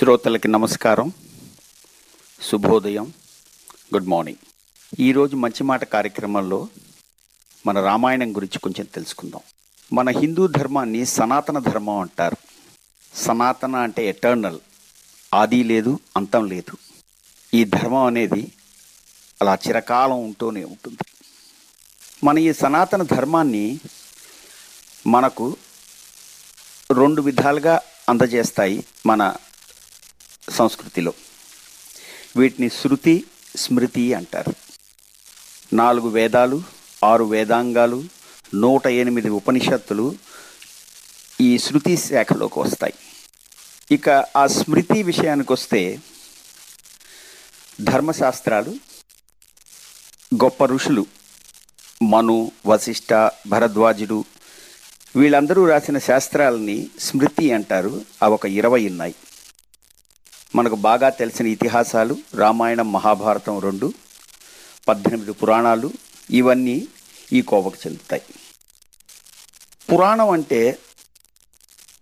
శ్రోతలకి నమస్కారం. శుభోదయం. గుడ్ మార్నింగ్ ఈరోజు మంచి మాట కార్యక్రమంలో మన రామాయణం గురించి కొంచెం తెలుసుకుందాం. మన హిందూ ధర్మాన్ని సనాతన ధర్మం అంటారు. సనాతన అంటే ఎటర్నల్ ఆది లేదు అంతం లేదు. ఈ ధర్మం అనేది అలా చిరకాలం ఉంటూనే ఉంటుంది. మన ఈ సనాతన ధర్మాన్ని మనకు రెండు విధాలుగా అందజేస్తాయి మన సంస్కృతిలో. వీటిని శృతి స్మృతి అంటారు. నాలుగు వేదాలు ఆరు వేదాంగాలు నూట ఎనిమిది ఉపనిషత్తులు ఈ శృతి శాఖలోకి వస్తాయి. ఇక ఆ స్మృతి విషయానికి వస్తే ధర్మశాస్త్రాలు గొప్ప ఋషులు మను వశిష్ఠ భరద్వాజుడు వీళ్ళందరూ రాసిన శాస్త్రాలని స్మృతి అంటారు. అవి ఒక ఇరవై ఉన్నాయి. మనకు బాగా తెలిసిన ఇతిహాసాలు రామాయణం మహాభారతం రెండు పద్దెనిమిది పురాణాలు ఇవన్నీ ఈ కోవకు చెందుతాయి. పురాణం అంటే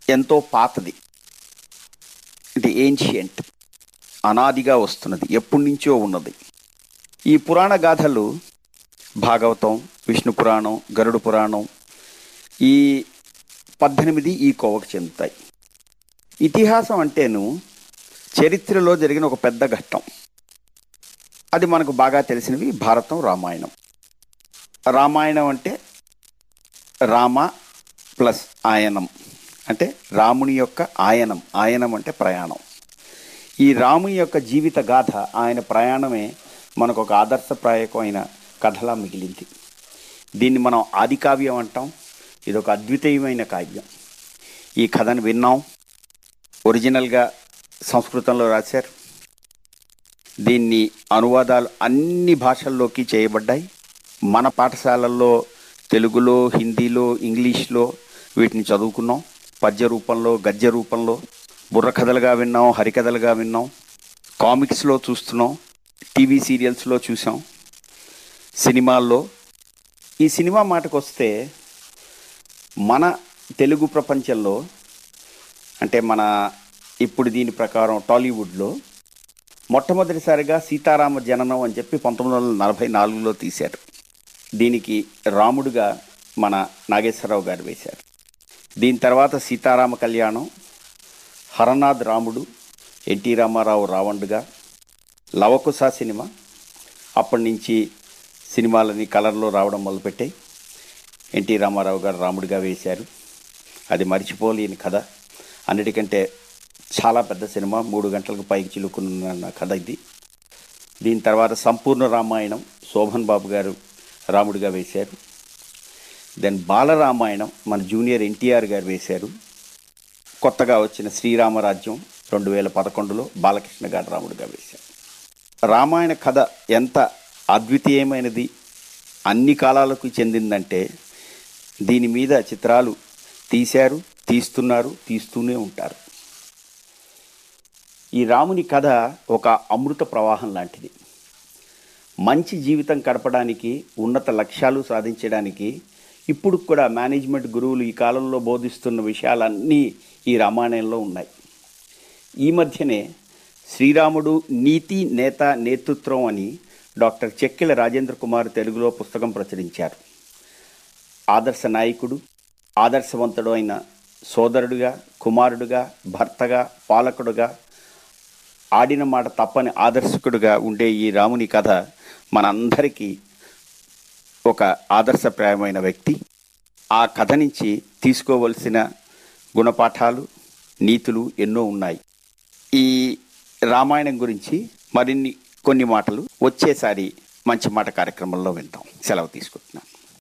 ఎంతో పాతది. ఇది ఏన్షియంట్ అనాదిగా వస్తున్నది ఎప్పటి నుంచో ఉన్నది. ఈ పురాణ గాథలు భాగవతం విష్ణు పురాణం గరుడు పురాణం ఈ పద్దెనిమిది ఈ కోవకు చెందుతాయి. ఇతిహాసం అంటేను చరిత్రలో జరిగిన ఒక పెద్ద ఘట్టం. అది మనకు బాగా తెలిసినవి భారతం రామాయణం. రామాయణం అంటే రామ ప్లస్ ఆయనం. అంటే రాముని యొక్క ఆయనం. ఆయనం అంటే ప్రయాణం. ఈ రాముని యొక్క జీవిత గాథ ఆయన ప్రయాణమే మనకు ఒక ఆదర్శప్రాయకమైన కథలా మిగిలింది. దీన్ని మనం ఆది కావ్యం అంటాం. ఇది ఒక అద్వితీయమైన కావ్యం. ఈ కథను విన్నాం. ఒరిజినల్గా సంస్కృతంలో రాశారు. దీన్ని అనువాదాలు అన్ని భాషల్లోకి చేయబడ్డాయి. మన పాఠశాలల్లో తెలుగులో హిందీలో ఇంగ్లీష్లో వీటిని చదువుకున్నాం. పద్య రూపంలో గద్య రూపంలో బుర్రకథలుగా విన్నాం హరికథలుగా విన్నాం కామిక్స్లో చూస్తున్నాం టీవీ సీరియల్స్లో చూసాం సినిమాల్లో. ఈ సినిమా మాటకు వస్తే మన తెలుగు ప్రపంచంలో అంటే మన ఇప్పుడు దీని ప్రకారం టాలీవుడ్లో మొట్టమొదటిసారిగా సీతారామ జననం అని చెప్పి పంతొమ్మిది వందల నలభై నాలుగులో తీశారు. దీనికి రాముడుగా మన నాగేశ్వరరావు గారు వేశారు. దీని తర్వాత సీతారామ కళ్యాణం హరనాథ్ రాముడు ఎన్టీ రామారావు రావణుడుగా లవకుశ సినిమా అప్పటి నుంచి సినిమాలని కలర్లో రావడం మొదలుపెట్టాయి. ఎన్టీ రామారావు గారు రాముడిగా వేశారు. అది మర్చిపోలేని కథ. అన్నిటికంటే చాలా పెద్ద సినిమా మూడు గంటలకు పైకి చిలుకున్న కథ ఇది. దీని తర్వాత సంపూర్ణ రామాయణం శోభన్ బాబు గారు రాముడిగా వేశారు. దెన్ బాలరామాయణం మన జూనియర్ ఎన్టీఆర్ గారు వేశారు. కొత్తగా వచ్చిన శ్రీరామరాజ్యం రెండు వేల పదకొండులో బాలకృష్ణ గారు రాముడిగా వేశారు. రామాయణ కథ ఎంత అద్వితీయమైనది అన్ని కాలాలకు చెందిందంటే దీని మీద చిత్రాలు తీశారు తీస్తున్నారు తీస్తూనే ఉంటారు. ఈ రాముని కథ ఒక అమృత ప్రవాహం లాంటిది. మంచి జీవితం గడపడానికి ఉన్నత లక్ష్యాలు సాధించడానికి ఇప్పుడు కూడా మేనేజ్మెంట్ గురువులు ఈ కాలంలో బోధిస్తున్న విషయాలన్నీ ఈ రామాయణంలో ఉన్నాయి. ఈ మధ్యనే శ్రీరాముడు నీతి నేత నేతృత్వం అని డాక్టర్ చెక్కిల రాజేంద్ర కుమార్ తెలుగులో పుస్తకం ప్రచురించారు. ఆదర్శ నాయకుడు ఆదర్శవంతుడు అయిన సోదరుడుగా కుమారుడుగా భర్తగా పాలకుడుగా ఆడిన మాట తప్పని ఆదర్శకుడుగా ఉండే ఈ రాముని కథ మనందరికీ ఒక ఆదర్శప్రాయమైన వ్యక్తి. ఆ కథ నుంచి తీసుకోవలసిన గుణపాఠాలు నీతులు ఎన్నో ఉన్నాయి. ఈ రామాయణం గురించి మరిన్ని కొన్ని మాటలు వచ్చేసారి మంచి మాట కార్యక్రమంలో వింటాం. సెలవు తీసుకుంటున్నాను.